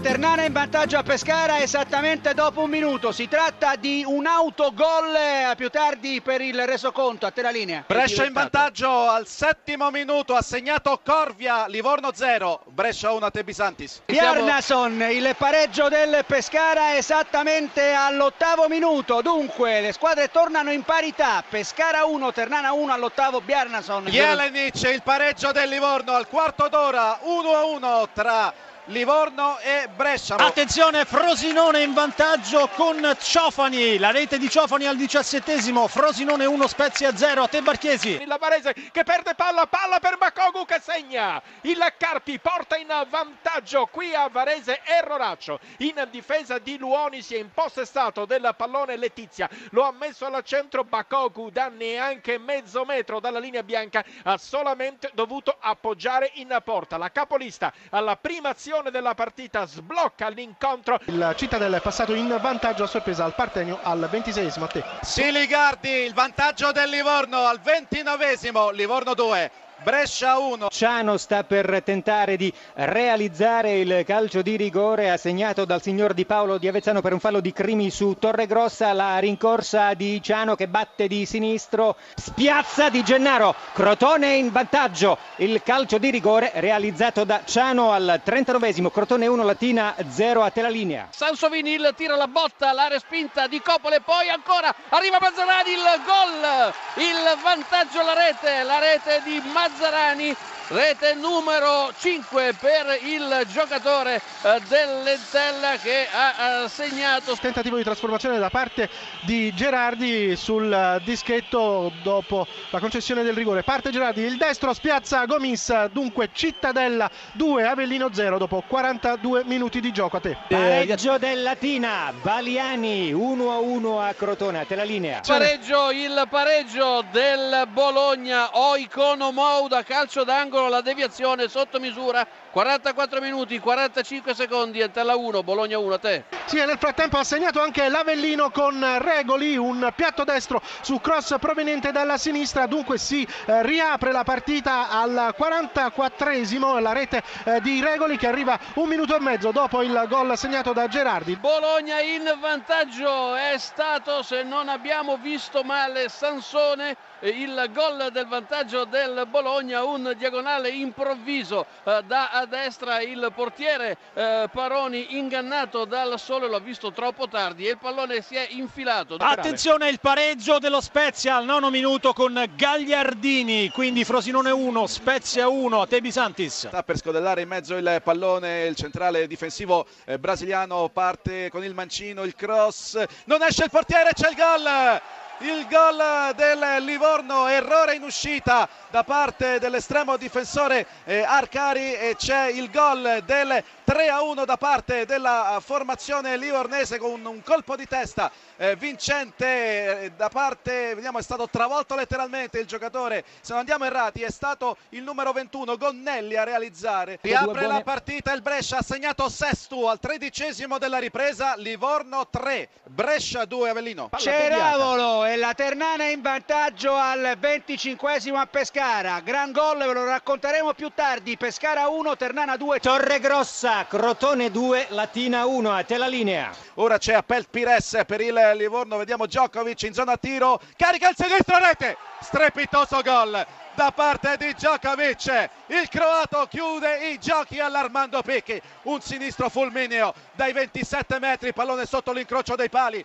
Ternana in vantaggio a Pescara esattamente dopo un minuto. Si tratta di un autogol eh, più tardi per il resoconto. A te la linea. Brescia in vantaggio al settimo minuto, ha segnato Corvia, Livorno 0, Brescia 1 a Tebisantis. Bjarnason, il pareggio del Pescara esattamente all'ottavo minuto. Dunque le squadre tornano in parità. Pescara 1, Ternana 1 all'ottavo Bjarnason. Jelenic, il pareggio del Livorno al quarto d'ora, 1 a 1 tra Livorno e Brescia. Attenzione, Frosinone in vantaggio con Ciofani, la rete di Ciofani al diciassettesimo, Frosinone 1, Spezia 0, a te Barchiesi. Il Varese che perde palla, palla per Bakogu che segna. Il Carpi porta in vantaggio qui a Varese Erroraccio. In difesa di Luoni si è impossessato del pallone Letizia. Lo ha messo al centro Bakogu da neanche mezzo metro dalla linea bianca. Ha solamente dovuto appoggiare in porta. La capolista alla prima azione della partita sblocca l'incontro. Il Cittadella è passato in vantaggio a sorpresa al Partenio al 26esimo. A te. Siligardi, il vantaggio del Livorno al 29esimo, Livorno 2. Brescia 1. Ciano sta per tentare di realizzare il calcio di rigore assegnato dal signor Di Paolo di Avezzano per un fallo di Crimi su Torregrossa. La rincorsa di Ciano che batte di sinistro, spiazza di Gennaro. Crotone in vantaggio. Il calcio di rigore realizzato da Ciano al 39esimo. Crotone 1, Latina 0 a te la linea. Sansovini il tira la botta, la respinta di Copole, poi ancora arriva Mazzarani il gol, il vantaggio alla rete, la rete di Mazzarani. Mazzarani, rete numero 5 per il giocatore dell'Entella che ha segnato. Tentativo di trasformazione da parte di Gerardi sul dischetto dopo la concessione del rigore. Parte Gerardi, il destro spiazza Gomis, dunque Cittadella 2, Avellino 0 dopo 42 minuti di gioco a te. Pareggio del Latina, Baliani 1-1 a Crotone, a te la linea. Pareggio, il pareggio del Bologna, Oicono Mouda, calcio d'angolo, la deviazione sotto misura, 44 minuti, 45 secondi, Entella 1, Bologna 1, a te. Sì, e nel frattempo ha segnato anche l'Avellino con Regoli, un piatto destro su cross proveniente dalla sinistra, dunque si eh, riapre la partita al 44esimo, la rete eh, di Regoli che arriva un minuto e mezzo dopo il gol segnato da Gerardi. Bologna in vantaggio, è stato, se non abbiamo visto male, Sansone il gol del vantaggio del Bologna, un diagonale improvviso eh, da destra, il portiere eh, Paroni ingannato dal sole, l'ha visto troppo tardi e il pallone si è infilato. Attenzione il pareggio dello Spezia al nono minuto con Gagliardini, quindi Frosinone 1, Spezia 1, a Tebi Santis. Sta per scodellare in mezzo il pallone, il centrale difensivo eh, brasiliano parte con il mancino, il cross, non esce il portiere, c'è il gol! Il gol del Livorno, errore in uscita da parte dell'estremo difensore eh, Arcari e c'è il gol del 3 a 1 da parte della formazione livornese con un colpo di testa eh, vincente eh, da parte, vediamo è stato travolto letteralmente il giocatore, se non andiamo errati è stato il numero 21 Gonnelli a realizzare, riapre la partita il Brescia ha segnato Sestu al tredicesimo della ripresa, Livorno 3, Brescia 2 Avellino. Ceravolo la Ternana in vantaggio al 25 a Pescara, gran gol ve lo racconteremo più tardi, Pescara 1, Ternana 2. Torregrossa, Crotone 2, Latina 1, a te la linea. Ora c'è Appel Pires per il Livorno, vediamo Djokovic in zona tiro, carica il sinistro rete, strepitoso gol da parte di Djokovic. Il croato chiude i giochi all'Armando Picchi. Un sinistro fulmineo dai 27 metri, pallone sotto l'incrocio dei pali.